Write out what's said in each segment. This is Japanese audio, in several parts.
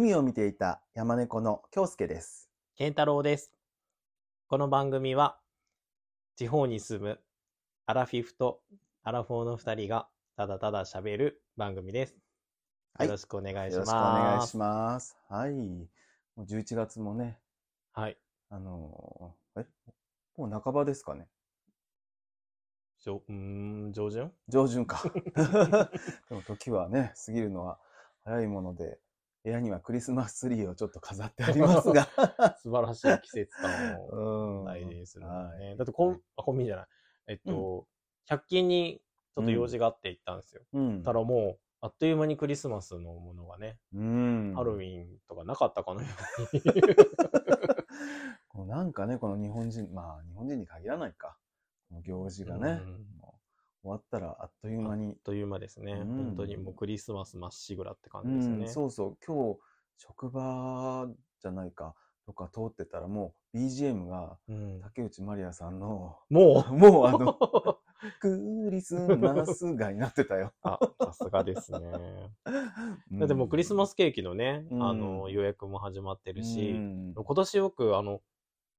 海を見ていた山猫の京介です。健太郎です。この番組は、地方に住むアラフィフとアラフォーの二人がただただ喋る番組です。はいよろしくお願いしよろます。しくお願いします。はい。もう11月もね、はい。あのーえ、もう半ばですかね。じょうーん、上旬？上旬か。でも時はね、過ぎるのは早いもので、部屋にはクリスマスツリーをちょっと飾ってありますが。素晴らしい季節感を うん。大事にするんだはいね。だってコン、あコンビニじゃない。えっと、100均にちょっと用事があって行ったんですよ。うん。たらもう、あっという間にクリスマスのものがね、うん。ハロウィンとかなかったかのように。なんかね、この日本人、まあ日本人に限らないか。行事がね、うん終わったらあっという間にあっという間ですね。うん本当にもうクリスマスまっしぐらって感うじですよね。ん、そうそう、今日、職場じゃないか、とか通ってたらもう BGM がうん竹内まりやさんの、もう？もうあの、クリスマスがになってたよ。あ、さすがですね。だってもうクリスマスケーキのね、うんあの予約も始まってるし、うん今年よくあの、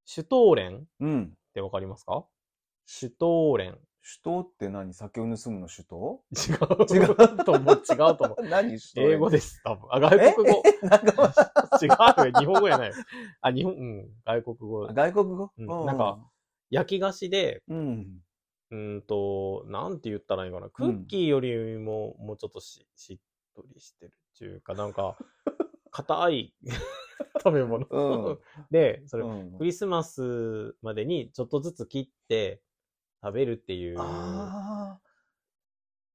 シュトーレンっうん。てわかりますか？シュトーレン。首都って何？酒を盗むの首都？違う。違うと思う。違うと思う。何首都英語です、多分。あ、外国語。え？なんか違うよ。日本語じゃない。あ、日本、うん。外国語。外国語、うんなんか、焼き菓子で、うん。うーんと、なんて言ったらいいかな。クッキーよりも、もうちょっとししっとりしてるっていうか、なんか、硬い 食べ物。うんで、それ、うんクリスマスまでにちょっとずつ切って食べるっていう。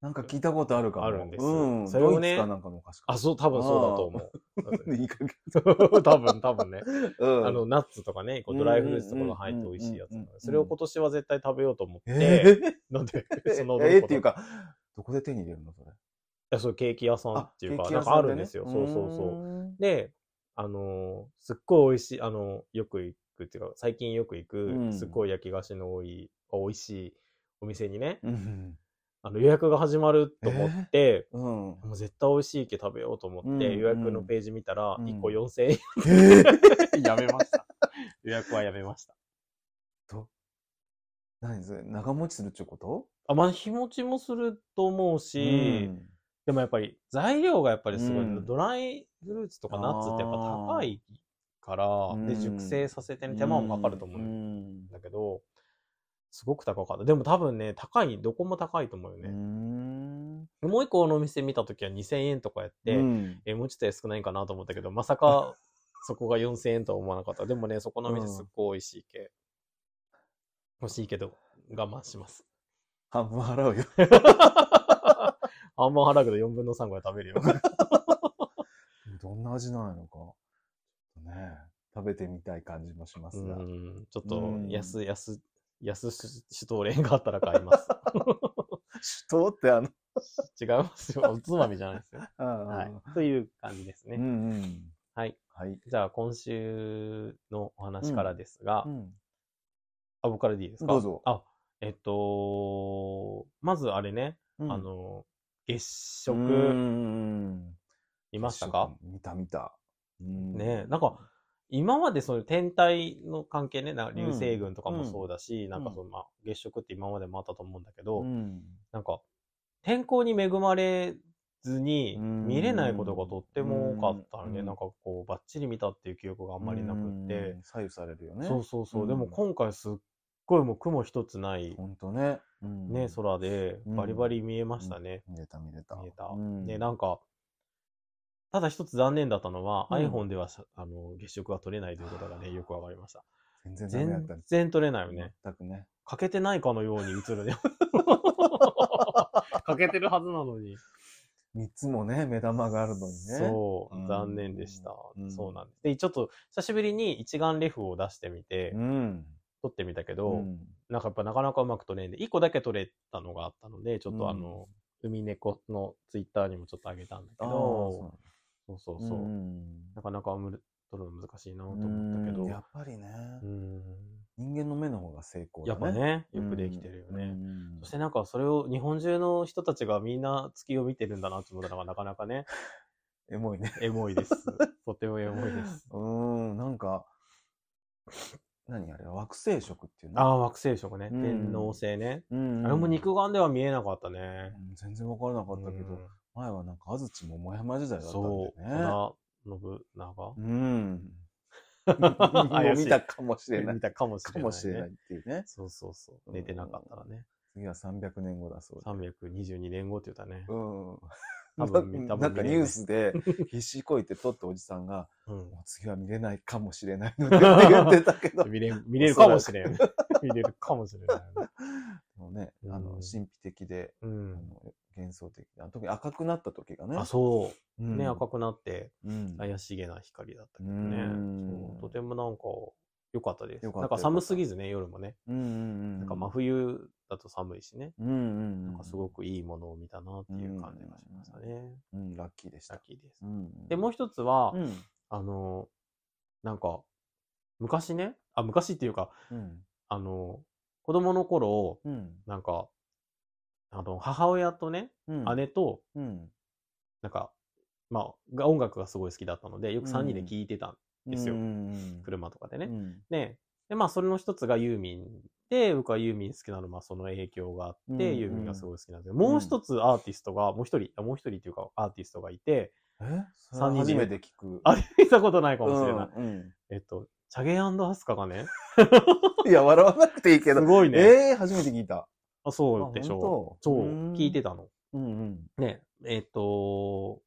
なんか聞いたことあるかも。あるんですうん。それをねドイツかなんかのか。あ、そう、多分そうだと思う。いい加減。多分、多分ね。うんあの、ナッツとかね、こうドライフルーツとかが入って美味しいやつそれを今年は絶対食べようと思って、えなんで、ー、そのえー？っていうか、どこで手に入れるのそれ？いやそうケーキ屋さんっていうか、なんかあるんですよ。そうそうそう。うで、あのーすっごい美味しい、あのよく行くっていうか、最近よく行く、うんすっごい焼き菓子の多い、あ美味しいお店にね。うん。あの予約が始まると思って、うん。もう絶対美味しいけ食べようと思って、うん予約のページ見たら、うん1個4000円、えー、やめました。予約はやめました。と、何それ？長持ちするってこと？あ、まあ、日持ちもすると思うし、うんでもやっぱり材料がやっぱりすごい、うんドライフルーツとかナッツってやっぱ高いから、うんで、熟成させてね、手間もかかると思ううんんだけど、すごく高かった。でも多分ね、高い、どこも高いと思うようね。ん。もう一個のお店見たときは2000円とかやって、うんえ、もうちょっと安くないかなと思ったけど、まさかそこが4000円とは思わなかった。でもね、そこのお店すっごい美味しいけ。欲しいけど、我慢します。半分払うよ。あんま払うけど4分の3ぐらい食べるよ。どんな味なのか。ね、食べてみたい感じもしますが。うん、ちょっうんと安、安、安シュトーレンがあったら買います。首都ってあの、違いますよ。おつまみじゃないですよ。ははい。という感じですね。うんうん。はい。はい。じゃあ、今週のお話からですが、うんあ、僕からでいいですか？どうぞあ、えっと、まずあれね、うんあの、月う食、ん見ましたか？見た見た。うんねなんか、今までそういう天体の関係ね、な流星群とかもそうだし、んなんかその、まあ、月食って今までもあったと思うんだけど、うんなんか、天候に恵まれずにうん見れないことがとっても多かったのね。うんなんかこう、バッチリ見たっていう記憶があんまりなくってうん。左右されるよね。そうそうそう。うんでも今回すっごいもう雲一つない、ほんとね。うんね、空でうんバリバリ見えましたね。見れた見れた。見えた。うんね、なんか、ただ一つ残念だったのは、うん iPhone ではさあの月食が撮れないということがね、よくわかりました。全然全ね。然撮れないよね。全くね。欠けてないかのように映るね。欠けてるはずなのに。三つもね、目玉があるのにね。そううん、残念でした。うんそうなんです。で、ちょっと久しぶりに一眼レフを出してみて、うん。撮ってみたけど、うんなんかやっぱなかなかうまく撮れんで、一個だけ撮れたのがあったので、ちょっとあの、海猫のツイッターにもちょっとあげたんだけど、そそうそうそう。んなかなかむ撮るの難しいなと思ったけど、うんやっぱりね、うん人間の目の方が成功だやっね。ぱね、よくできてるよね。うんそしてなんかそれを日本中の人たちがみんな月を見てるんだなと思ったのがなかなかね、エモいね。エモいです。とてもエモいです。うーん、なんか、何あれ、惑星食っていうの？ああ、惑星食ね。うん天王星ね。うんあれも肉眼では見えなかったね。うん全然わからなかったけど、うん前はなんか安土ももやま時代だったんそう。だよね。織田信長？うん。怪しい見たかもしれない。見たかもしれない、ね。かもしれないっていうね。そうそうそう。寝てなかったらね。次は300年後だそうで。322年後って言ったね。うん。多分見なないなんかニュースで必死こいて撮ったおじさんが、うん。もう次は見れないかもしれないのでって言ってたけど、見れん見れるかもしれんよね。見れるかもしれない。もうね、あの、うん神秘的で、うあん。の幻想的な、特に赤くなった時がね。あ、そうう。んね、赤くなってうん。怪しげな光だったけどうね。うとてもなんか良かったです。なんか寒すぎずね、夜もね。うんうんうん。なんか真冬だと寒いしね。うんうんうん。なんかすごくいいものを見たなっていう感じがしましたね。うん、ラッキーでしたラッ。キーです。うん。で、もう一つは、うん。あの、なんか、昔ね、あ、昔っていうか、うん。あの、子供の頃、うん。なんか、あの、母親とね、うん。姉と、うん。なんか、まあ、が音楽がすごい好きだったので、よく3人で聴いてたんですよ車とかでね。うん。で、で、まあ、それの一つがユーミンで、僕はユーミン好きなのは、まあ、その影響があって、うんユーミンがすごい好きなんですけど、もう一つアーティストが、もう一人、あもう一人っていうか、アーティストがいて、え？三人で初めて聞く。あ、見たことないかもしれない。えっと、チャゲアスカがね、いや、笑わなくていいけど。すごいね。ええ、初めて聞いた。あ、そうでしあょそうう、ん聞いてたの。うんうん。ね、えっと、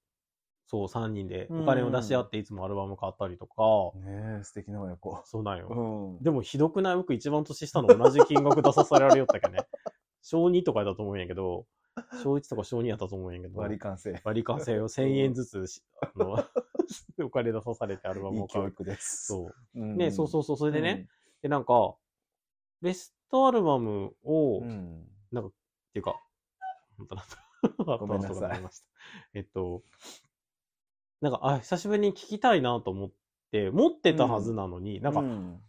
そう、3人でうんお金を出し合っていつもアルバム買ったりとか、ねえ、素敵な親子。そうなんよ。うん。でもひどくない？僕一番年下の同じ金額出させられよったけどね。小2とかだと思うんやけど、小1とか小2やったと思うんやけど、割り勘制。割り勘制を1000円ずつし、あの、お金出さされてアルバいいムを買う。教育です。そう。うんね、そうそうそう。それでね、、で、なんか、ベストアルバムを、うんうん。なんか、っていうか、本当だった。ごめんなさいえっと、なんか、あ、久しぶりに聞きたいなと思って、持ってたはずなのに、なんか、うん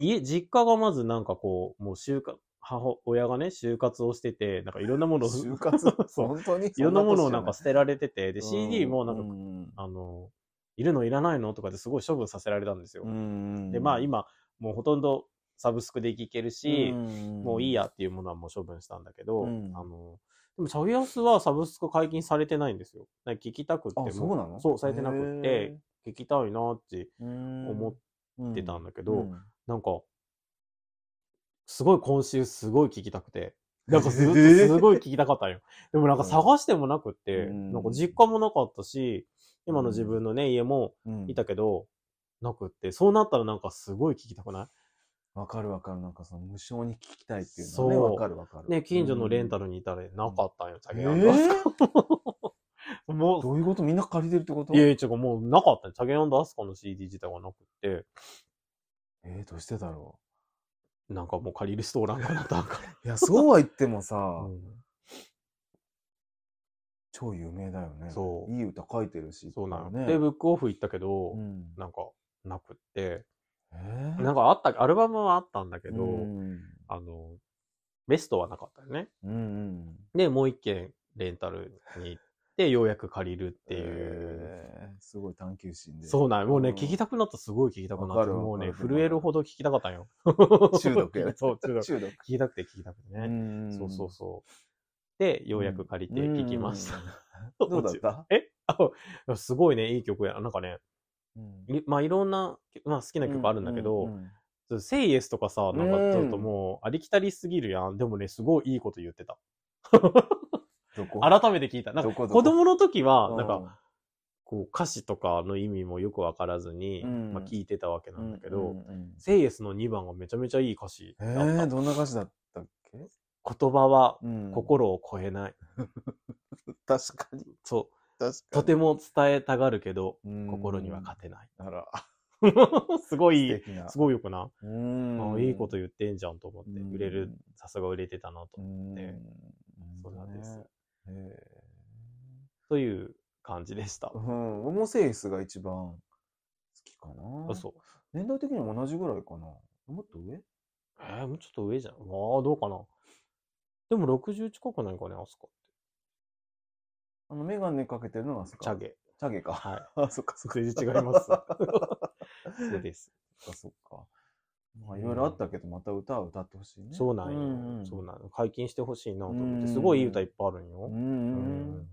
家、実家がまずなんかこう、もう就活、母親がね、就活をしてて、なんかいろんなものを、就活？そう。本当にいろんなものをなんかそ捨てられてて、で、な CD もなんか、うんあの、いるのいらないのとかですごい処分させられたんですよ。うんで、まあ、今、もうほとんどサブスクで聴けるし、んもういいやっていうものはもう処分したんだけど、うん。あの、でもチャゲアスはサブスク解禁されてないんですよ。なんか聞きたくっても。あ、そうなの？そう、されてなくって、聞きたいなって思思ってたんだけど、うん。なんか、すごい今週すごい聞きたくて、なんかずっとえーすごい聞きたかったんよ。でもなんか探してもなくって、うん。なんか実家もなかったし、今の自分のね、家もうんいたけど、なくって、そうなったらなんかすごい聞きたくない？わかるわかる。なんかその無償に聞きたいっていうのはね、そうわかるわかる。ね、近所のレンタル。ルにいたらなかったんよ、チャえ もう、どういうこと？みんな借りてるってこと？いやいや、もうなかったね。チャゲアンドアスカの CD 自体がなくって、えー、どうしてだろなんかもう借りる人おらんかなったんかう。いや、そうは言ってもさ、ら。うん超有名だよね。そういい歌書いてるし。そうなの。ね。で、ブックオフ行ったけど、うん。なんか、なくって、えー？なんかあった、アルバムはあったんだけど、うんあの、ベストはなかったよね。うんうん。で、もう一件レンタルに行って、ようやく借りるっていう。えーすごい探求心で。そうなんよもうね、ん聞きたくなった、すごい聞きたくなった。もうね、震えるほど聞きたかったんよ。中毒やね そう、中毒。中毒。聞きたくて聞きたくてね。んそうそうそう。で、ようやく借りて聞きました。うん。どうだった？え？あ、すごいね、いい曲や。なんかね、うんいまあいろんな、まあ好きな曲あるんだけど、うセイエスとかさ、なんかちょっとうんもうありきたりすぎるやん。でもね、すごいいいこと言ってた。改めて聞いた。なんか子供の時は、うんなんか、こう歌詞とかの意味もよくわからずに、うんまあ聞いてたわけなんだけど、セイエスの2番がめちゃめちゃいい歌詞えだった。ー、どんな歌詞だったっけ？言葉はうん心を超えない。確かに。そう。とても伝えたがるけど、うん心には勝てない。あら、すごい。すごいよくな。うんあいいこと言ってんじゃんと思って、うん売れる、さすが売れてたなと。うんてそうなんです。へという感じでしたー。うん、オモセイスが一番好きかな。あ、そう。年代的にも同じぐらいかな。もっと上？えー、もうちょっと上じゃん。ああ、どうかな。でも60近くないかね、アスカって。あの、メガネかけてるのがスカチャ。ゲ。チタゲか。はい。あ、そっかそっか。全然違います。そうです。そっかそっか。まあいろいろあったけど、また歌は歌ってほしいね。そうなんよ。うんうんそうなの。解禁してほしいなと思っうんて。すごいいい歌いっぱいあるんよ。うんう。うんん。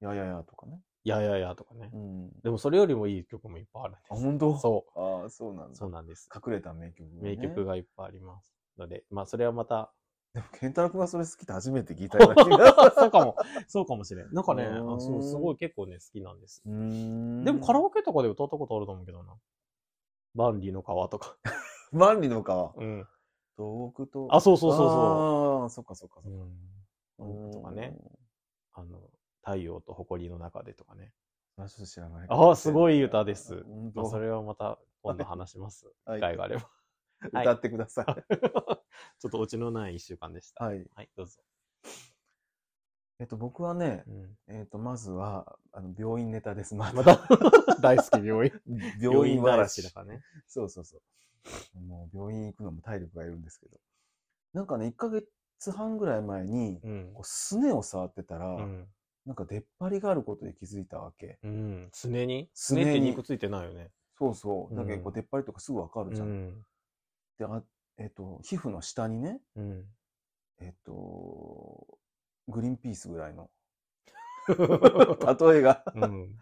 やややとかね。いやいやいやとかねう。ん。でもそれよりもいい曲もいっぱいあるんです。あ、本当？そああ、そうなんう。だ。そうなんです。隠れた名曲、名曲。がいっぱいあります。ので、まあそれはまた、でも、ケンタロウ君がそれ好きって初めて聞いたような気が そうかも。そうかもしれん。なんかね、あうんそうすごい結構ね、好きなんです。でもカラオケとかで歌ったことあると思うけどな。万里の川とか。万里の川？うん。遠くと？あそうそうそうそうああ、そっかそっかそっか。うん。とかね。あの、太陽と埃の中でとかね。うん。ちょっと知らない。ああ、すごい歌です。本まあ、そ当れはまた今度話します。はい機会があれば。はい歌ってください。ちょっとオチのない一週間でした。はい。はい、どうぞ。えっと、僕はね、うんえっと、まずは、あの、病院ネタです。ままた、大好き病院。病院話きだ。からね。そうそうそう。もう病院行くのも体力がいるんですけど。なんかね、1ヶ月半ぐらい前に、うんこう。すねを触ってたら、うん。なんか出っ張りがあることに気づいたわけ。うん。すねに？すねって肉ついてないよね。そうそう。だけうんどこう出っ張りとかすぐわかるじゃん。うん。で、あえっ、と、皮膚の下にね、うん。えっ、と、グリーンピースぐらいの 例えが、うん。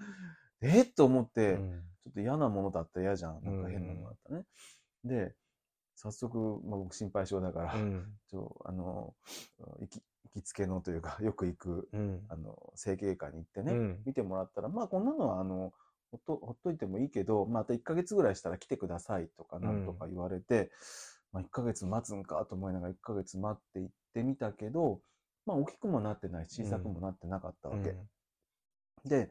えっと思っうて、んちょっと嫌なものだったら嫌じゃん。なんか変なうんのだったね。で、早速、まあ、僕心配性だから、うん。ちょあの、行き、行きつけのというか、よく行く、うん。あの、整形外科に行ってね、うん見てもらったら、まあ、こんなのは、あの、ほっと、ほっといてもいいけど、また1ヶ月ぐらいしたら来てくださいとか、なんとか言われて、まあ、1ヶ月待つんかと思いながら1ヶ月待って行ってみたけど、まあ、大きくもなってないし、小さくもなってなかったわけ。で、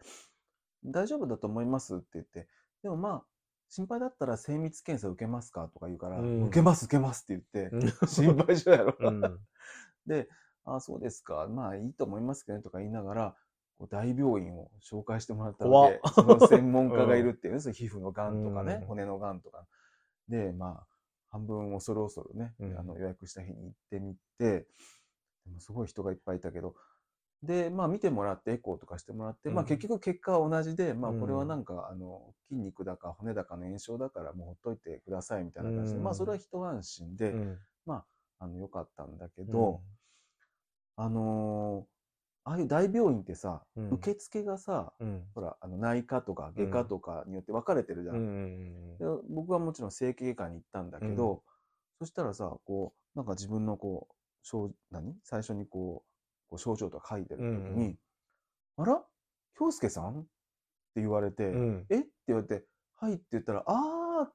大丈夫だと思いますって言って、でもまあ、心配だったら精密検査受けますかとか言うから、うん受けます受けますって言って、うん 心配性やろ。うん。で、ああ、そうですか。まあいいと思いますけどねとか言いながら、大病院を紹介してもらったわけ。その専門家がいるっていうね、その皮膚のがんとかね、うん。骨のがんとか。で、まあ、半分恐る恐るね、うん。あの予約した日に行ってみて、でもすごい人がいっぱいいたけど、で、まあ見てもらって、エコーとかしてもらって、まあうん。結局結果は同じで、まあうん。これはなんか、あの、筋肉だか骨だかの炎症だからもうほっといてくださいみたいな感じで、うん。まあそれは一安心で、うん。あの、良かったんだけど、あのーああいう大病院ってさ、うん受付がさ、うん。ほら、あの内科とか外科とかによって分かれてるじゃん。うんうんで僕はもちろん整形外科に行ったんだけど、そしたらさ、こう、なんか自分のこう、症何？最初にこう、こう症状とか書いてる時に、うんうんあら？京介さん？って言われて、うん。え？って言われて、はいって言ったら、あー、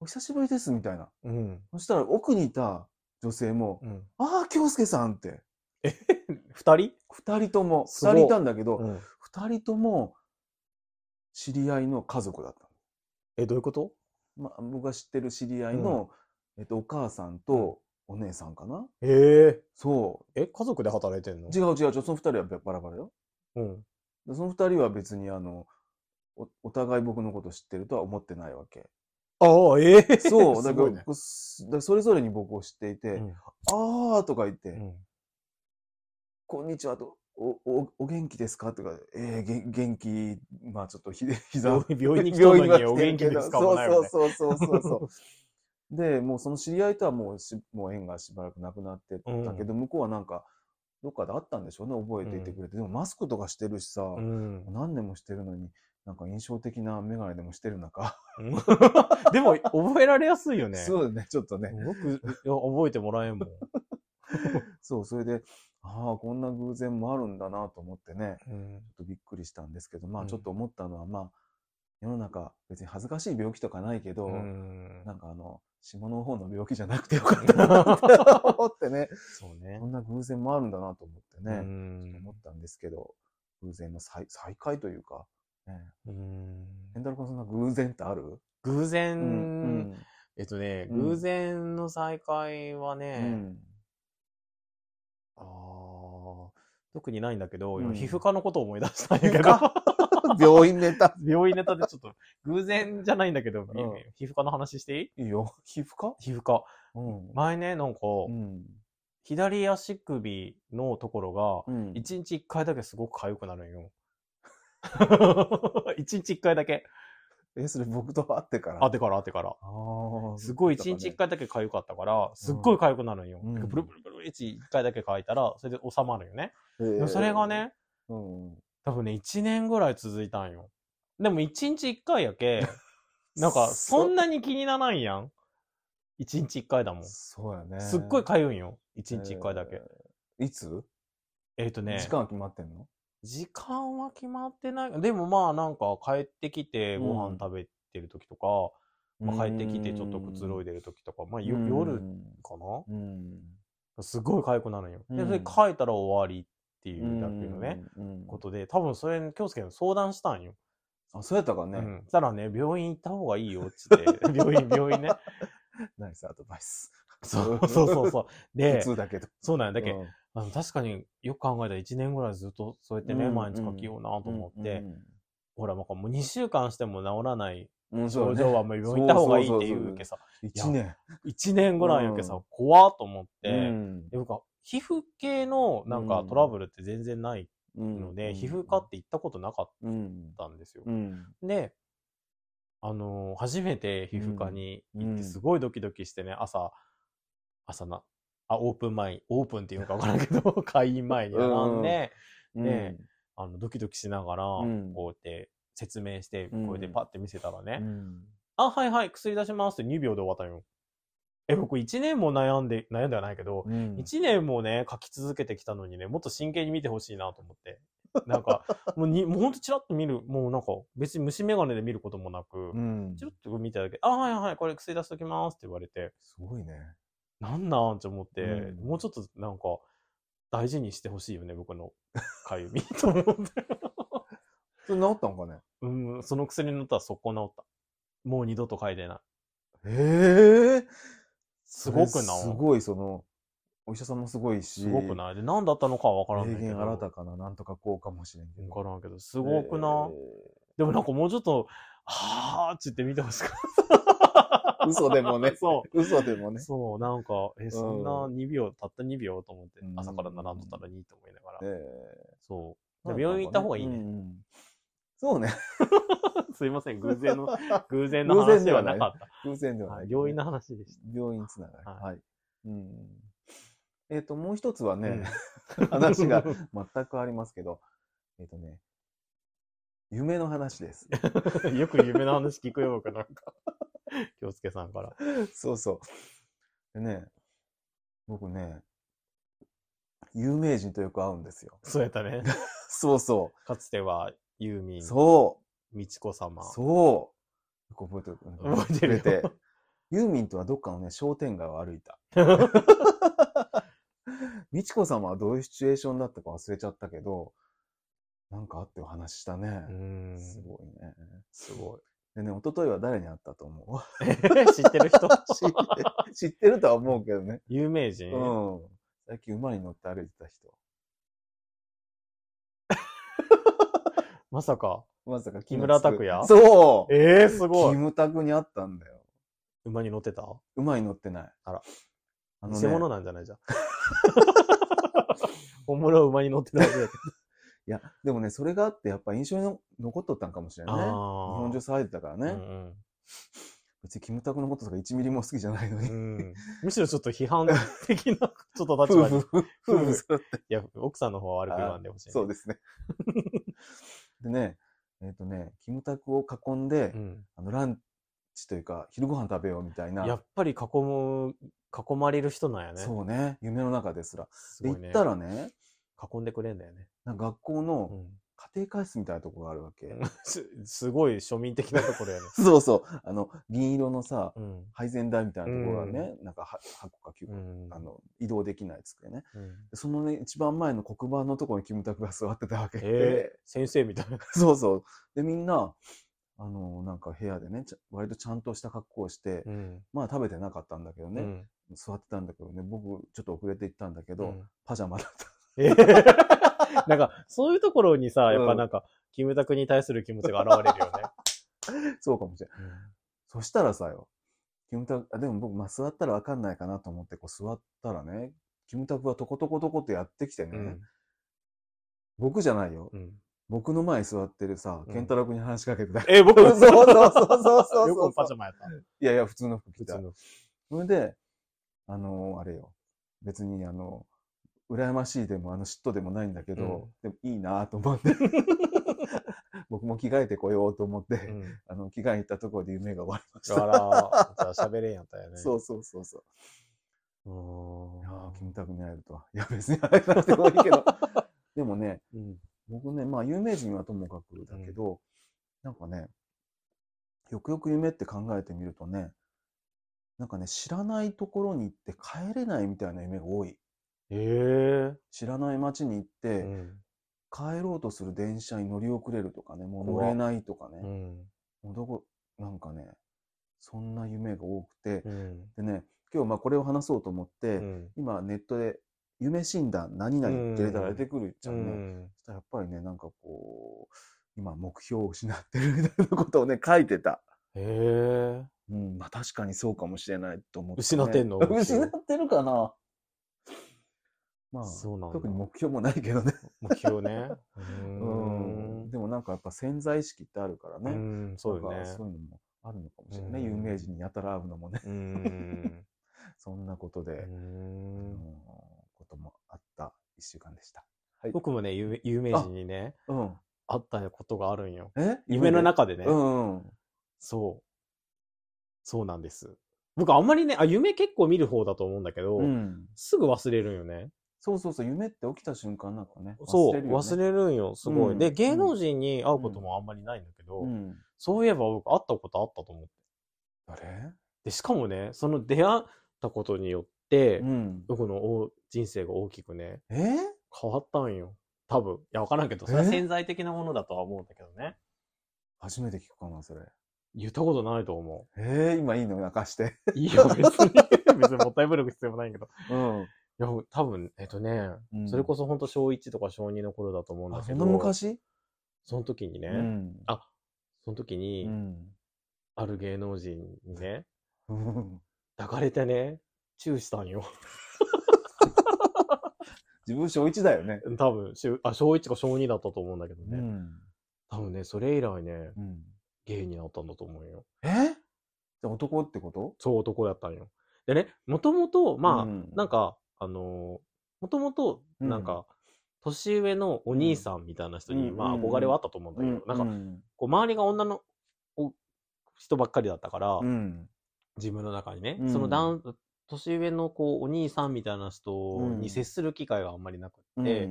お久しぶりですみたいな。うん。そしたら奥にいた女性も、うん。あー、京介さんって。二人？二人とも、すごい二人いたんだけど、うん。二人とも知り合いの家族だったえ、どういうこと？の。まあ、僕が知ってる知り合いの、えっと、お母さんとお姉さんかな、ええ。そえ、家族で働いてんの？う。違う違う違う、その二人はバラバラよ。うん。でその二人は別にあの、おお互い僕のこと知ってるとは思ってないわけ。ああ、ええ。そう、だから、それぞれに僕を知っていて、うんあーとか言って、うんこんにちはと、お、お、お元気ですか？とか、えー、元気、まあちょっとひで、膝病院病院に来たのに病院はお元気ですか？そうそうそうそうそう。で、もうその知り合いとはもうし、もう縁がしばらくなくなってたけど、向こうはなんか、どっかであったんでしょうね、覚えていてくれて。でもマスクとかしてるしさ、うん。何年もしてるのに、なんか印象的なメガネでもしてる中。でも、覚えられやすいよね。そうだね、ちょっとね。僕、いや覚えてもらえんもん。そう、それで、ああ、こんな偶然もあるんだなと思ってね、うん。ちょっとびっくりしたんですけど、まうん。あちょっと思ったのは、まあ、世の中別に恥ずかしい病気とかないけど、うん。なんかあの、下の方の病気じゃなくてよかったなって思ってね、そうね。こ。んな偶然もあるんだなと思ってうね、ちょっとん思ったんですけど、偶然の再再会というか、ね、うん。エンタロ君そんな偶然ってある？偶然、うんえっとね、うん。偶然の再会はうね、ん。あー特にないんだけど、うん今皮膚科のことを思い出したんやけど 病院ネタ？病院ネタでちょっと、偶然じゃないんだけど、ん皮膚科の話していい？いいよ。皮膚科？皮膚科。うん。前ね、なんか、うん。左足首のところが、うん。一日一回だけすごく痒くなるんよ。一日一回だけ。え、それ僕と会ってから？会ってから会ってから。ああ。すごい一日一回だけ痒かったから、すっごい痒くなるんよ。うんブルブルブル一一回だけ痒いたら、それで収まるよね。それが、ね、うん。多分ね、一年ぐらい続いたんよ。でも一日一回やけ、なんか、そんなに気にならんやん。一日一回だもん。そうやね。すっごい痒いんよ。一日一回だけ。えー。いつ？えっ、とね、時間は決まってんの？時間は決まってない。でもまあなんか帰ってきてごうん飯食べてる時とか、まあ、帰ってきてちょっとくつろいででる時とか、まあよ夜かな？うん。すごい痒くなるんよ。で、うんそれ書いたら終わりっていうだけのね、うん。ことで、多分それ、京介に相談したんよ。あ、そうやったかね。うん。たらね、病院行った方がいいよっつって、病院、病院ね。ナイスアドバイス。そうそうそうそう。で普、通だけど。そうなんや。だけ、うんあの確かによく考えたら1年ぐらいずっとそうやってね、うん毎日書きようなと思って、うんほら、もう2週間しても治らないうん、症状はもう病院行った方がいいっていうけさ、一年。1年ぐらいやけさうん、怖っと思って、うん。でなんか皮膚系のなんかうん。トラブルって全然ないうん。ので、皮膚科って行ったことなかっうん。たんですよ。うん。で、あのー初めて皮膚科に行っうん。てすごいドキドキしてね、朝、朝な、あ、オープン前、オープンっていうのかわからんけど、開院前に並んで、ねあの、ドキドキしながら、うんこうやって説明して、うんこうやってパッて見せたらね、うん。あ、はいはい、薬出しますって2秒で終わったんよ。え、僕1年も悩んで、悩んではないけど、うん1年もね、書き続けてきたのにね、もっと真剣に見てほしいなと思って。なんか、もうに、もうほんとチラッと見る、もうなんか、別に虫眼鏡で見ることもなく、うん。チラッと見ただけ、あ、はいはい、これ薬出しときますって言われて、すごいね。なんなん？って思って、うんもうちょっとなんか、大事にしてほしいよね、僕の かゆみと思って。それ治ったんかね？うん、その薬に乗ったら速攻治った。もう二度と書いてない。へえ。すごくなすごい、その、お医者さんもすごいし。すごくない？で、何だったのかはわからん霊ないけど。言新たかな、なんとかこうかもしれんけど。わからんけど、すごくな、へでもなんかもうちょっと、はーって言って見てほしかった。ー嘘でもね。そ嘘でもう。ね。そう、なんか、え、そんなうん2秒、たった2秒と思ってう、ん朝から並んどったらいいと思いながら。えそう。病院行った方がいいね。そうね。すいません、偶然の、偶然の話でではなかっ偶然ではた。な。はいい病院の話でした。病院つながり。ははい。うん。えっと、もう一つはね、うん話が全くありますけど、えっとね、夢の話です。よく夢の話聞くよ、僕なんか。京介さんから。そうそう。でね、僕ね、有名人とよく会うんですよ。そうやったね。そうそかつては、ユーミう。ン、そ美智子様う。。そう。よく覚えてる。覚えてるて。ユーミンとはどっかのね、商店街を歩いた。美智子さんはどういうシチュエーションだったか忘れちゃったけど、なんかあってお話ししたね。うーん。すごいね。すごい。でね、一昨日は誰に会ったと思う？知ってる人 知って知ってるとは思うけどね。有名人、うん。最近馬に乗って歩いてた人。まさか。まさか木村拓哉？そうええすごい。キムタクに会ったんだよ。馬に乗ってた？馬に乗ってない。あら。あの偽物ね、なんじゃないじゃん。本物は馬に乗ってたはずやけいや、でもね、それがあって、やっぱ印象にの残っとったんかもしれど。ないね。日あ本中騒いでたからね。うん別にキムタクのこととか1ミリも好きじゃないのに。うんうんむしろちょっと批判的な、ちょっと立夫場に。夫婦揃って。や、奥さんの方は悪く言わんでほしい、そうですね。でね、えっ、とね、キムタクを囲んで、うん。あのランチというか、昼ご飯食べようみたいな。やっぱり囲む、囲まれる人なんやね。そうね、夢の中ですら。すね。で行ったらね、囲んでくれんだよね。なんか学校うのん。家庭科室みたいなとこがあるわけ。すすごい庶民的なところやね。そうそう。あの、銀色のさ、うん。配膳台みたいなところがね、なんかは8個か9個、うんあの、移動できない机ね。うんでそのね、一番前の黒板のところにキムタクが座ってたわけ。えー、先生みたいな。そうそう。で、みんな、あの、なんか部屋でね、ちゃ割とちゃんとした格好をして、うん。まあ食べてなかったんだけどね、うん座ってたんだけどね、僕ちょっと遅れて行ったんだけど、うんパジャマだった。えー なんか、そういうところにさ、やっぱなんか、キムタクに対する気持ちが現れるよね。そうかもしれない。そしたらさよ、キムタク、あでも僕、まあ座ったらわかんないかなと思って、こう座ったらね、キムタクがトコトコトコってやってきてね、うん。僕じゃないよう。ん。僕の前に座ってるさ、うん健太郎君に話しかけてた。え、僕？そうそうそうそうそうよくパ。ジャマやった。いやいや、普通の服着た普通。の。それで、あのあれよ。別に、あの、羨ましいでも、あの、嫉妬でもないんだけど、でもいいなと思って。僕も着替えてこようと思って、うん。あの、着替えに行ったところで夢が終わりましあた。ら、じゃあ喋れんやったよね。そうそうそうそう。うーん。いやー、キムタクに会えるとは。いや、別に会えなくてもいいけど。でもね、うん。僕ね、まあ、有名人はともかくだけど、なんかね、よくよく夢って考えてみるとね、なんかね、知らないところに行って帰れないみたいな夢が多い。ええ知らない街に行って、うん。帰ろうとする電車に乗り遅れるとかね、もう乗れないとかね、うん。もうどこ、なんかね、そんな夢が多くて、うん。でね、今日まあこれを話そうと思って、うん。今ネットで夢診断何々って入れたら出てくるじゃんね。うんそしたらやっぱりね、なんかこう、今目標を失ってるみたいなことをね、書いてた。へえ。うん、まあ確かにそうかもしれないと思って、ね。失ってんの？失ってるかな？まあ、特に目標もないけどね。目標ね。う うんん。でもなんかやっぱ潜在意識ってあるからね。うん、そうよね。そういうのもあるのかもしれない有名人にやたら会うのもね。うん。そんなことで、うあんのこともあった一週間でした。はい。僕もね、有名有名人にね、うん。会ったことがあるんよ。え？夢の中でね？うんうん。そう。そうなんです。僕あんまりね、あ、夢結構見る方だと思うんだけど、うん。すぐ忘れるんよね。そうそうそう、夢って起きた瞬間なんかね。そう、るよね忘れるんよ、すごい。うんで、芸能人に会うこともあんまりないんだけど、うん。そういえば僕会ったことあったと思って。誰で、しかもね、その出会ったことによって、うん。僕のお人生が大きくね、え？変わったんよ。多分。いや、わからんけど、それは潜在的なものだとは思うんだけどね。初めて聞くかな、それ。言ったことないと思えー、今いいの？明かして。う。いいよ、別に。別にもったいぶる必要もないけど。うん。いや、多分、えっとね、うんそれこそ本当小1とか小2の頃だと思うんだあ、けど。そんな昔？その時にね、うん。あその時に、うん。ある芸能人にね、うん抱かれてね、チューしたんよ。自分小一だよね。多分、あ、小1か小2だったと思うんだけどね。ん。多分ね、それ以来ね、うん。ゲイになったんだと思うよ。え？じゃあ男ってこと？そう男やったんよ。でね、もともと、まあ、うんなんか、あのーもともと、うんなんか、年上のお兄さんみたいな人に、うんまあ、憧れはあったと思うんだけど、なんか、うん。こう、周りが女のお人ばっかりだったから、うん。自分の中にね、うんその男、年上のこう、お兄さんみたいな人うんに接する機会があんまりなくって、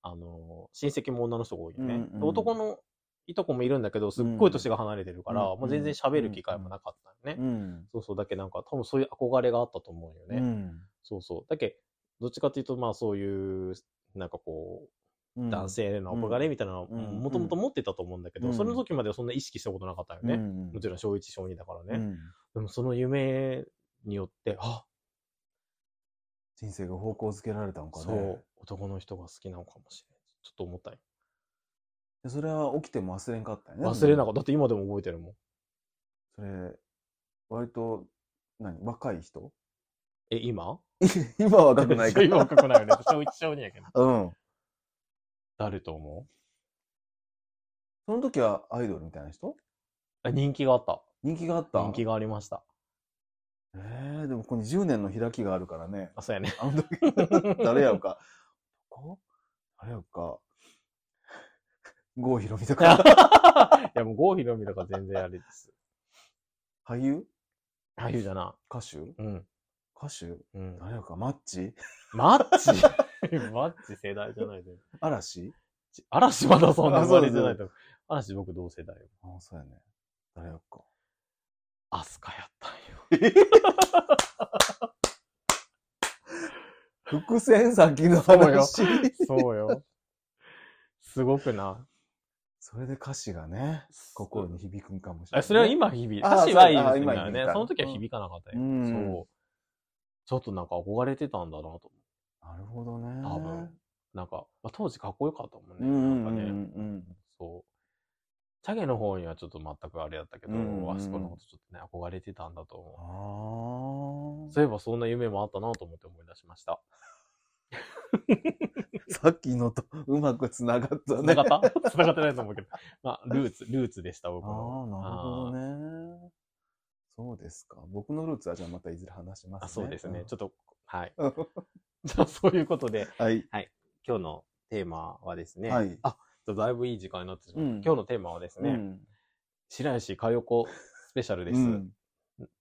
あの、親戚も女の人が多いよね。男のいとこもいるんだけど、すっごい年が離れてるから、うんもう全然喋る機会もなかったよね。うん。そうそう。だけどなんか、多分そういう憧れがあったと思うよね。うん。そうそう。だけど、どっちかっていうと、まあそういう、なんかこう、男性への憧れみたいなのをうんもともと持ってたと思うんだけど、うんその時まではそんな意識したことなかったよね。うんもちろん小1、小2だからね。うんでもその夢によって、あ、人生が方向づけられたのかね。そう、男の人が好きなのかもしれない。ちょっと思ったよ。でそれは起きても忘れんかったよね。忘れなかった。だって今でも覚えてるもん。た。それ、割と、何？若い人？え、今？今は若くないか 今若くないよね。小1、小2やけど。うん。誰と思う？その時はアイドルみたいな人？あ人気があった。人気があった？人気がありました。ええでもここに10年の開きがあるからね。あ、そうやね。あの時、誰やうか。こ誰やうか。郷ひろみといか。や、もう郷ひろみとか全然あれです。俳優？俳優じゃな。歌手？うん。歌手？うん。誰か？マッチ？マッチ？マッチ世代じゃないで。嵐？嵐まだそんなあ生まれてなそいうと。嵐僕同世代よ。ああ、そうやね。誰やうか？アスカやったんよ。伏線先のそうよ話。そうよ。すごくな。それで歌詞がね、心に響くんかもしれなあい、それは今響いあ歌詞はいいそうあですよね。今響いたその時は響かなかったよ。うんそう。ちょっとなんか憧れてたんだなと思う。なるほどね。多分。なんか、まあ、当時かっこよかったもんね。うんうんなんかね。うんうん。そう。チャゲの方にはちょっと全くあれだったけど、うんうんあそこのことちょっとね、憧れてたんだと思う。ああ。そういえばそんな夢もあったなと思って思い出しました。さっきのとうまくつながったね。繋がった？繋がってないと思うけど。まあ、ルーツ、ルーツでした、僕ああ、の。なるほどね。そうですか。僕のルーツはじゃあまたいずれ話しますね。あそうですね。ちょっと、はい。じゃあ、そういうことで、と。はい。今日のテーマはですね、はいあ、だいぶいい時間になってしまった。うん今日のテーマはですね、うん白石佳代子スペシャルです。うん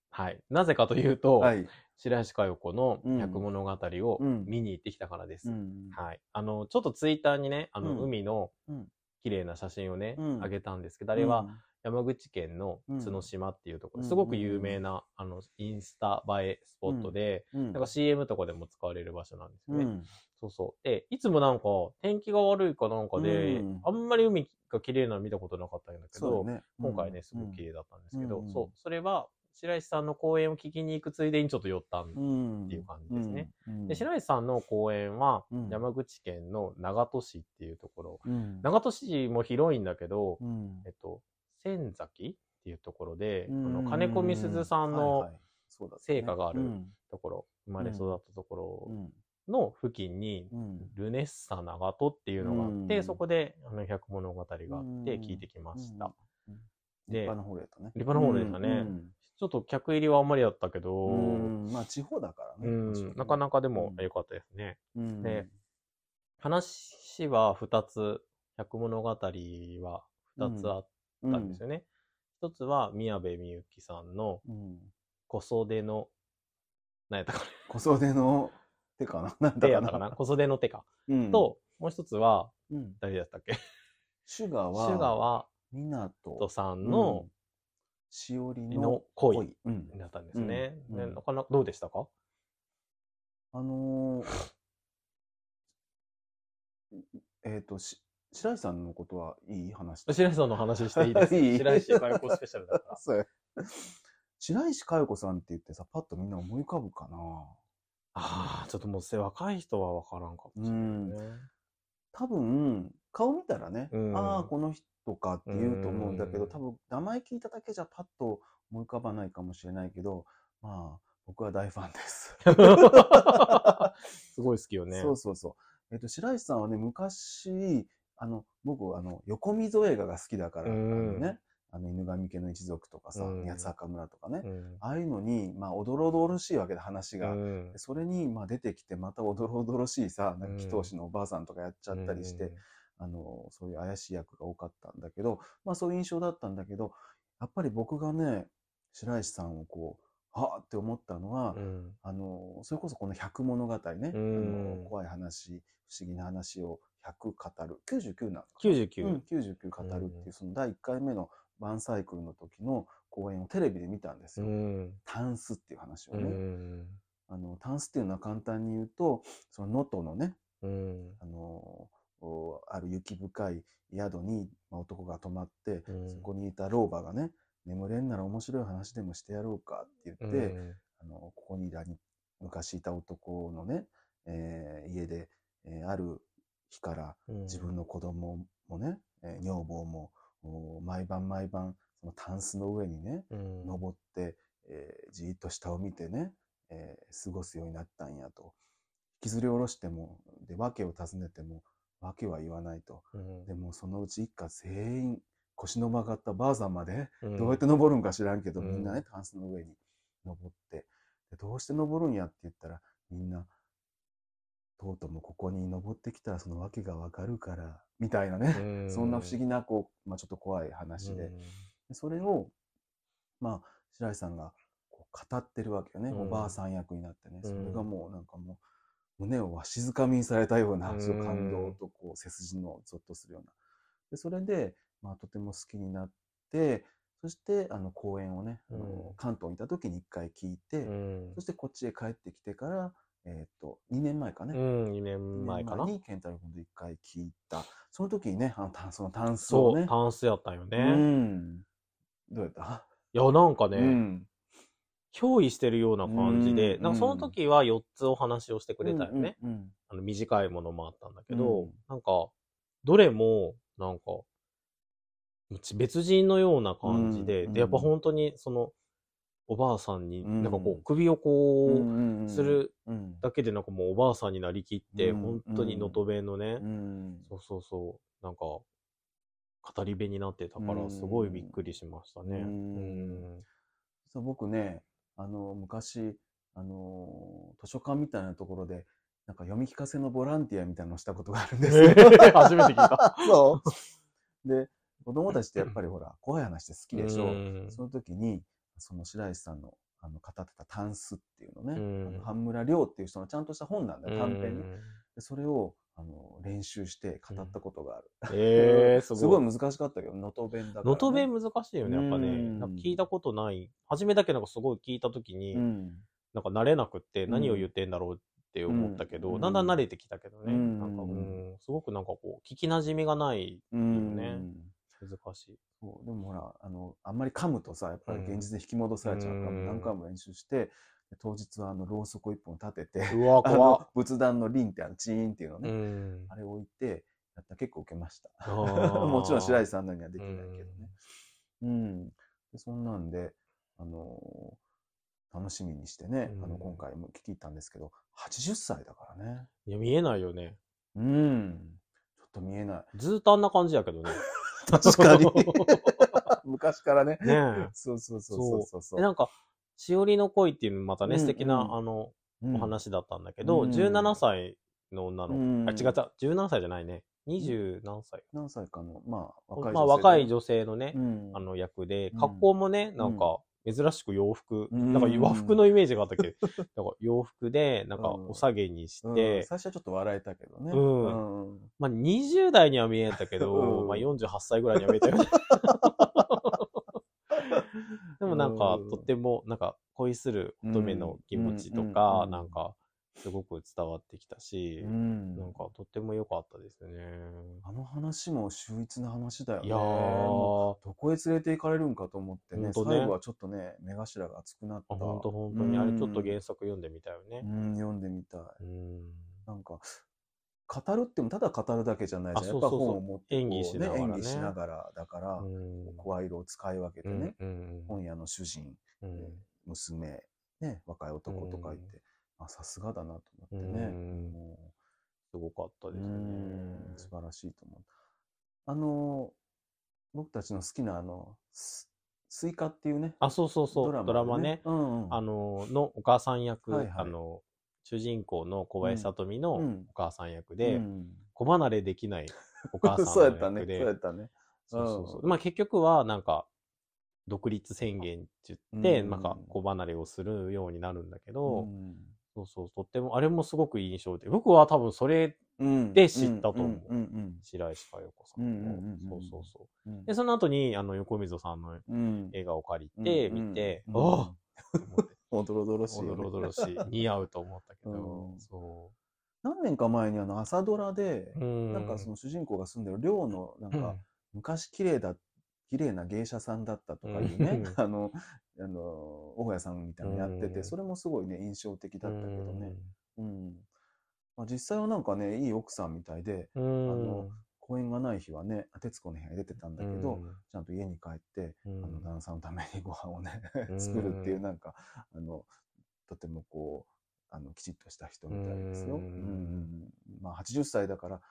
はい。なぜかというと、はい。白石佳代子のうん百物語をうん見に行ってきたからです。うんはい。あの、ちょっとツイッターにね、あの、うん海のうん綺麗な写真をね、うんあげたんですけど、あれは、山口県の角島っていうところ、うん。すごく有名な、あの、インスタ映えスポットで、うん、なんか CM とかでも使われる場所なんですよね。うん。そうそう。で、いつもなんか、天気が悪いかなんかで、うん。あんまり海が綺麗なの見たことなかったんだけど、ね。今回ね、すごく綺麗だったんですけど、うん。そう、それは、白石さんの公演を聞きに行くついでにちょっと寄ったんうん。っていう感じですね。うん。で、白石さんの公演はうん、山口県の長門市っていうところ。うん、長門市も広いんだけど、うん。えっと、仙崎っていうところで、うん。この金子みすずさんの成果があるうん。ところ、生まれ育ったところうん。の付近に、うん。ルネッサ長門っていうのがあって、うん。そこで、あの、百物語があってうん。聞いてきました。立派なホールやったね。立派なホールでしたね。ちょっと客入りはあんまりだったけど、まあ地方だからうね。ん、なかなかでもうん。良かったですね。うん。で話は2つ、百物語は2つあったんですよね。一つは宮部みゆきさんのうん。小袖の、何やったか子育ての手かな。なだやったかな。小袖の手か。うん。と、もう一つは、うん。誰だったっけ。シュガシュは、ガは、港と。さんの、しおりのの恋うん。だったんですね。うん。うん。ねなかなかどうでしたか？あのーえっと、し白石さんのことはいい話白石さんの話していいです いい白石佳代子スペシャルだから。白石佳代子さんって言ってさ、パッとみんな思い浮かぶかな？ああ、ちょっともうせ若い人は分からんかもしれないね。多分、顔見たらね、うんああ、この人かって言うと思うんだけど、うん多分、名前聞いただけじゃパッと思い浮かばないかもしれないけど、まあ、僕は大ファンです。すごい好きよね。そうそうそう。えっと、白石さんはね、昔、あの、僕、あの、横溝映画が好きだから、うん。あのね、あの、犬神家の一族とかさ、うん。八坂村とかね、うん。ああいうのに、まあ、おどろおどろしいわけで、話が。それに、まあ、出てきて、またおどろおどろしいさ、なんか祈祷師のおばあさんとかやっちゃったりして、あの、そういう怪しい役が多かったんだけど、まあそういう印象だったんだけど、やっぱり僕がね、白石さんをこう、はあって思ったのは、うん。あの、それこそこの百物語ね、うん。あの怖い話、不思議な話を100語る、99なのかな99。うん、99語るっていう、その第1回目のワンサイクルの時の公演をテレビで見たんですうよ。ん。タンスっていう話をうね。ん。あの、タンスっていうのは簡単に言うと、その能登のね、うん。あの、ある雪深い宿に、まあ、男が泊まって、うんそこにいた老婆がね、眠れんなら面白い話でもしてやろうかって言って、あの、ここにいらに昔いた男のね、えー家で、えーある日からうん。自分の子供もね、えー女房もお毎晩毎晩そのタンスの上にね、うん。登って、えーじーっと下を見てね、えー過ごすようになったんやと。引きずり下ろしても、で、訳を尋ねても、訳は言わないと。うん。でもそのうち一家全員、腰の曲がったばあさんまで、うん。どうやって登るんか知らんけど、うん。みんなね、タンスの上に登って、でどうして登るんやって言ったら、みんな、とうとうもここに登ってきたらその訳がわかるから、みたいなね、うん。そんな不思議な、こう、まあちょっと怖い話で、でそれを、まあ、白石さんがこう語ってるわけよね、うん。おばあさん役になってね、うん。それがもうなんかもう、胸をわしづかみにされたような、感動とこう背筋のゾッとするような。でそれで、まあ、とても好きになって、そしてあの公演をね、あのうん。関東にいた時に一回聞いて、うん。そしてこっちへ帰ってきてから、えっ、と、2年前かね。うん、2年二前かな。に健太郎君と一回聞いた。その時にね、あのタンそのタンスそう、をね。タンスやったんようね。ん。どうやった？いや、なんかね、うん。憑依してるような感じで、うんなんかその時は4つお話をしてくれたよね。うんうんあの短いものもあったんだけど、うんなんか、どれも、なんか、別人のような感じで、うんで、やっぱ本当に、その、おばあさんに、うんなんかこう、首をこう、するうん。だけでなんかもうおばあさんになりきって、うん本当に能登弁のね、うん。そうそうそう、なんか、語り部になってたかうんら、すごいびっくりしましたね。そう僕ね、あの、昔、あの、図書館みたいなところで、なんか読み聞かせのボランティアみたいなのをしたことがあるんですよ。初めて聞いた。そう。で、子供たちってやっぱりほら、怖い話って好きでしょ。うんその時に、その白石さんのあの語ってたタンスっていうのね、うんあの半村亮っていう人のちゃんとした本なんだよ、短編に。うんでそれをあの練習して語ったことがある。ええすごい。すごい難しかったけど、能登弁だから、ね。能登弁難しいよね、やっぱね。うんなんか聞いたことない。初めだけなんかすごい聞いたときに、うん。なんか慣れなくってうん何を言ってんだろうって思ったけど、うんだんだん慣れてきたけどね。うんなんか、うん、すごくなんかこう、聞き馴染みがない。うん。ね難しい。そうでもほら、あの、あんまり噛むとさ、やっぱり現実で引き戻されちゃうから、うん何回も練習して、で当日はあの、ろうそくを一本立てて、うわ、あ怖のっ。仏壇の輪ってあの、チーンっていうのうね、ん。あれを置いて、やったら結構受けました。もちろん白石さんのにはできないけどね。うん。でそんなんで、あのー楽しみにしてね、あの、うん今回も聞いたんですけど、80歳だからね。いや、見えないよね。うん。ちょっと見えない。ずーっとあんな感じやけどね。確かに。昔からね。ねえ。そうそうそうそうそうそう。でなんか、しおりの恋っていうまたね、うん素敵な、うんあの、うんお話だったんだけど、うん17歳の女のあ、違った、17歳じゃないね。20何歳何歳かの、まあ、若いまあ、若い女女性のね、うんあの役でう、ん格好もね、なんか、珍しく洋服、うん。なんか和服のイメージがあったけ？ど、なんか洋服で、なんかうん。お下げにしうん。て、最初はちょっと笑えたけどね。うん。うん。まあ20代には見えたけど、うん。まあ48歳ぐらいには見えたよね。でもなんかう、ん。とっても、なんか恋する乙女の気持ちとうん。かう、ん。なんか、すごく伝わってきたし、うんなんかとっても良かったですね。あの話も秀逸な話だよね。いやどこへ連れて行かれるんかと思ってね、ね最後はちょっとね、目頭が熱くなった。あ、本当本当に、あれちょっと原作読んでみたよねう。ん、読んでみたい。うん。なんか、語るってもただ語るだけじゃないじゃん。あやっぱ本を持って演技しながらね演技しながらだから、うん声色を使い分けてうんね、うん本屋の主人、うん娘、ね、若い男とかいて、あ、さすがだなと思ってね。うん。もすごかったうですね。うん。素晴らしいと思う。あの、僕たちの好きなあの、ススイカっていうね、あ、そうそうそう、ドラマね。うんうん、あの、のお母さん役、はいはい。あの、主人公の小林聡美のうん。お母さん役で、うん子離れできない お母さんそうやのったね、そう役で、やったね。そうそうそう。うん。まあ結局は、なんか、独立宣言って言って、うん。なんか、子離れをするようになるんだけど、うんそうそう、とっても、あれもすごく印象で、僕は多分それ、うん。で知ったと思う。うんうん白石佳代子さんうんうんうんうん。の、そうそうそう。うん。で、その後に、あの、横溝さんのうん。映画を借りて、うん見て、うん。ああと思っておどろおどろしいよね。おどろおどろしい。似合うと思ったけど、うん。そ何年か前にあの朝ドラで、う。うん。なんかその主人公が住んでる寮の、なんか昔綺麗だ、綺麗な芸者さんだったとかいうねう、ん あの、あの、大家さんみたいなのやってて、うんそれもすごいね、印象的だったけどね。ううん。まあ、実際はなんかね、いい奥さんみたいで、ん。あの公演がない日はね、徹子の部屋に出てたんだけど、ちゃんと家に帰って、うん、あの旦那さんのためにご飯をね、うん作るっていうなんかあのとてもこうあのきちっとした人みたいですよ。うんまあ80歳だから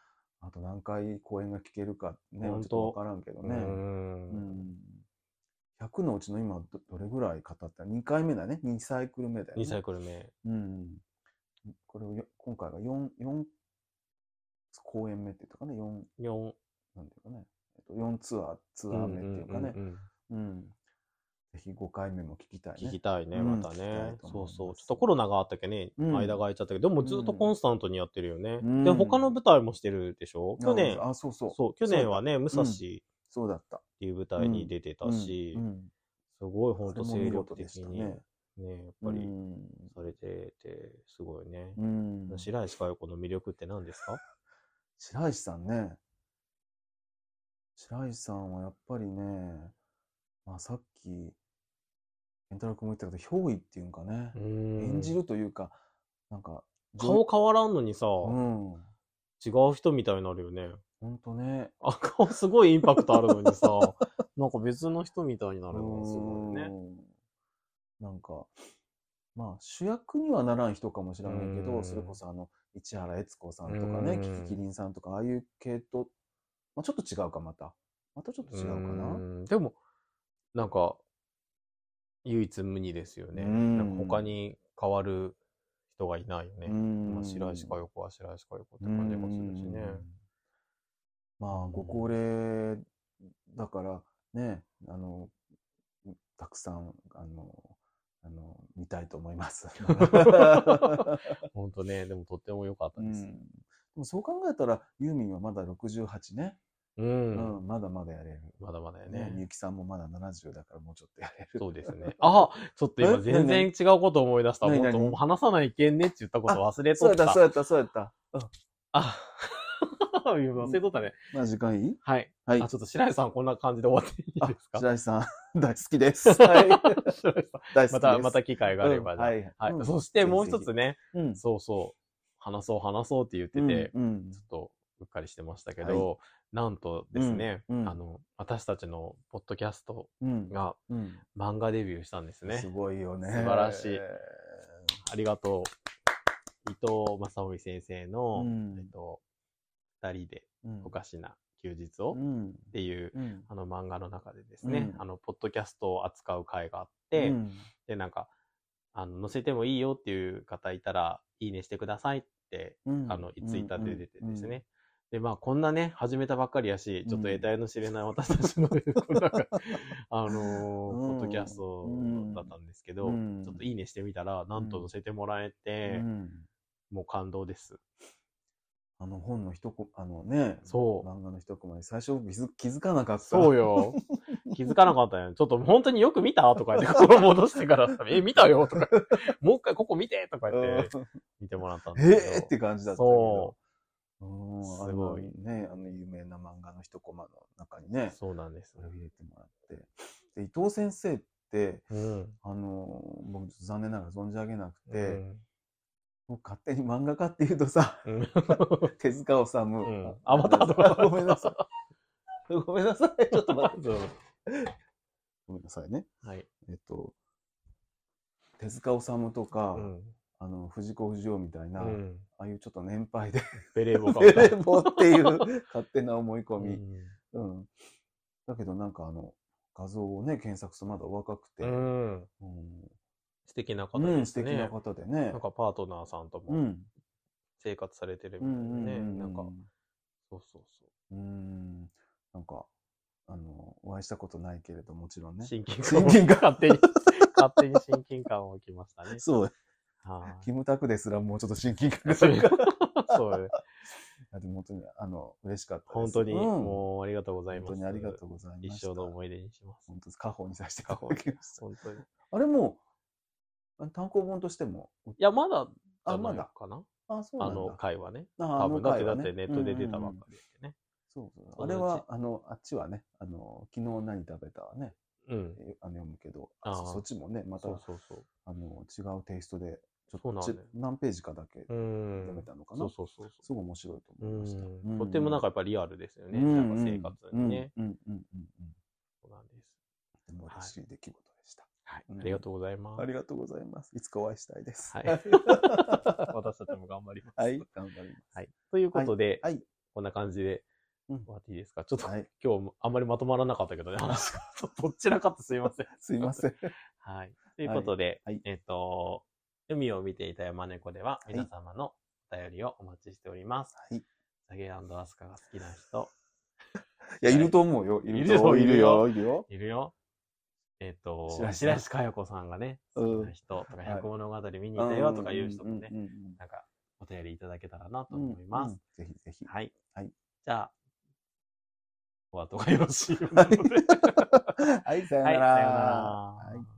あと何回公演が聞けるかねちょっとわからんけどね。ううんん100のうちの今どどれぐらい語った？2回目だね2サイクル目だよね。2サイクル目。うんこれをよ今回が 4, 4公演目っていうかね4 4なんていうかね、えっと、4ツアーツアー目っていうかね。うん。ぜひ5回目も聞きたいね。聞きたいね、うんまたねい。と思いますそうそう。ちょっとコロナがあったけね、うん間が空いちゃったけど、でもずっとコンスタントにやってるよね。うんで、他の舞台もしてるでしょ？去年、あ、そうそう。そう、去年はね、武蔵っんてそうだった。いう舞台に出てたしう、んすごい本当精力的に、ねね、やっうん。ぱりされてて、すごいね。うん。白石佳代子の魅力って何ですか？白石さんね。白石さんはやっぱりね、まあさっき、健太郎君も言ったけど、憑依っていうんかね、演じるというか、なんか、顔変わらんのにさ、うん。違う人みたいになるよね。ほんとね。あ、顔すごいインパクトあるのにさ、なんか別の人みたいになるのがすごいね。うんなんか、まあ主役にはならん人かもしれないけど、うんそれこそあの、市原悦子さんとかね、うんキキキリンさんとか、ああいう系と、まあちょっと違うか、また。またちょっと違うかな。うんでも、なんか、唯一無二ですよね。うんなんか他に変わる人がいないよね。うんまあ、白石佳代子は白石佳代子って感じがするしね。まあ、ご高齢だからね、あの、たくさん、あの、あの、見たいと思います。本当ね、でもとっても良かったです。うん、でもそう考えたら、ユーミンはまだ68ね。うん。うん、まだまだやれる。まだまだよね、みね。ゆきさんもまだ70だからもうちょっとやれる。そうですね。あちょっと今え全然違うこと思い出した。何？もっとう話さないけんねって言ったこと忘れとっそうやった、そうた。やった、そうやった。うんあ忘れとったね。まあ時間いい？はい。はいあ、。ちょっと白石さんこんな感じで終わっていいあですか？白石さん、大好きです。はい。白石さん大好きです。また、また機会があれば、じゃあうんはい。はい。うんそしてもう一つね、うん。そうそう、話そう話そうって言ってて、ちょっとうっかりしてましたけど、なんとですね、うんうんあの、私たちのポッドキャストうん。がうん。漫画デビューしたんですね。すごいよね。素晴らしいありがとう。伊藤正臣先生の、うんえっと、二人でうんおかしな休日を、っうん。ていう、うん。あの漫画の中でですね、うんあの、ポッドキャストを扱う会があって、うんで、なんか、あの、載せてもいいよっていう方いたら、いいねしてくださいって、うんあの、ツイッターで出てですね。うんで、まあ、こんなね、始めたばっかりやし、ちょっとうん得体の知れない私たちの、こうなんか、あのーうんポッドキャストだったんですけど、うんちょっといいねしてみたら、なんと載せてもらえて、うんもう感動です。あの本の一コあのね、そう漫画の一コマに最初気づ気づかなかった。そうよ。気づかなかったよ。ちょっと本当によく見たとか言って、心戻してからさ、え、見たよとか、もう一回ここ見てとか言ってうん見てもらったんですけど。えーって感じだったけど。そうんすごいあのね、あの有名な漫画の一コマの中にねう。、そうなんですそ。れを入れてもらって。で、伊藤先生って、うん。あの、僕残念ながら存じ上げなくうて、んもう勝手に漫画家っていうとさ、うん 手塚治虫。うんあまた後から ごめんなさい。ごめんなさい。ちょっと待って。ごめんなさいね。はい。えっと、手塚治虫とか、うん。あの、藤子不二雄みたいな、あうん。あいうちょっと年配で、ベレー帽かベレー帽っていう勝手な思い込み。うんうん。だけどなんかあの、画像をね、検索するとまだお若くて、うん。うん素敵な方うん、ですね。素敵な方でねなん。かパートナーさんともうん。生活されてるうみたいでね。んうんうんなんか、そうそうそう。うん。なんか、あの、お会いしたことないけれど、もちろんね。親近感親近感 勝手に、勝手に親近感をきましたね。そう。はいキムタクですらもうちょっと親近感がそうねでも本当に、あの、嬉しかったです。本当に、うんもうありがとうございます。本当にありがとうございました。一生の思い出にします。本当です。家宝にさせていた過去だきました。本当に。いあれも単行本としても。や、まだ、あまだかなあ、そうなんだ。あの回はね。ああの回はねってネットで出たばっかりでね。そうそう。あれは、あの、あっちはね、あの、昨日何食べたはね、うん。えあの読むけど、あそっちもね、また、そうそうそう。あの、違うテイストで、ちょっとちそうなんだよ何ページかだけう読んめ。たのかな？そうそうそうすごい面白いと。思いました。うんとってもなんかやっぱリアルですよね。うんなんか生活にね。うんうんうんうんうん。そうなんです。とても嬉しい出来事でした。はい。うんありがとうございます。ありがとうございます。いつかお会いしたいです。はい。私たちも頑張ります。はい、頑張ります。はい。ということで、はい。こんな感じでうん終わっていいですか？ちょっと、はい。今日あんまりまとまらなかったけどね、話が。どっちらかってすいません。すいません。はい。ということで、えっ、と、海を見ていた山猫では、い皆様のお便りをお待ちしております。はい。いサゲアスカが好きな人、や、いると思うよ。いいるよといるよ。いるよ。いるよ。えっ、と、白石佳代子さんがね、好うんきな人とか、はい百物語見に行ったよとかいう人もね、なんか、お便りいただけたらなとうん思います。うんぜひぜひ。はい。はい。じゃあ、お後がよろしいよう。はい、さ よはい、なら。さようなら。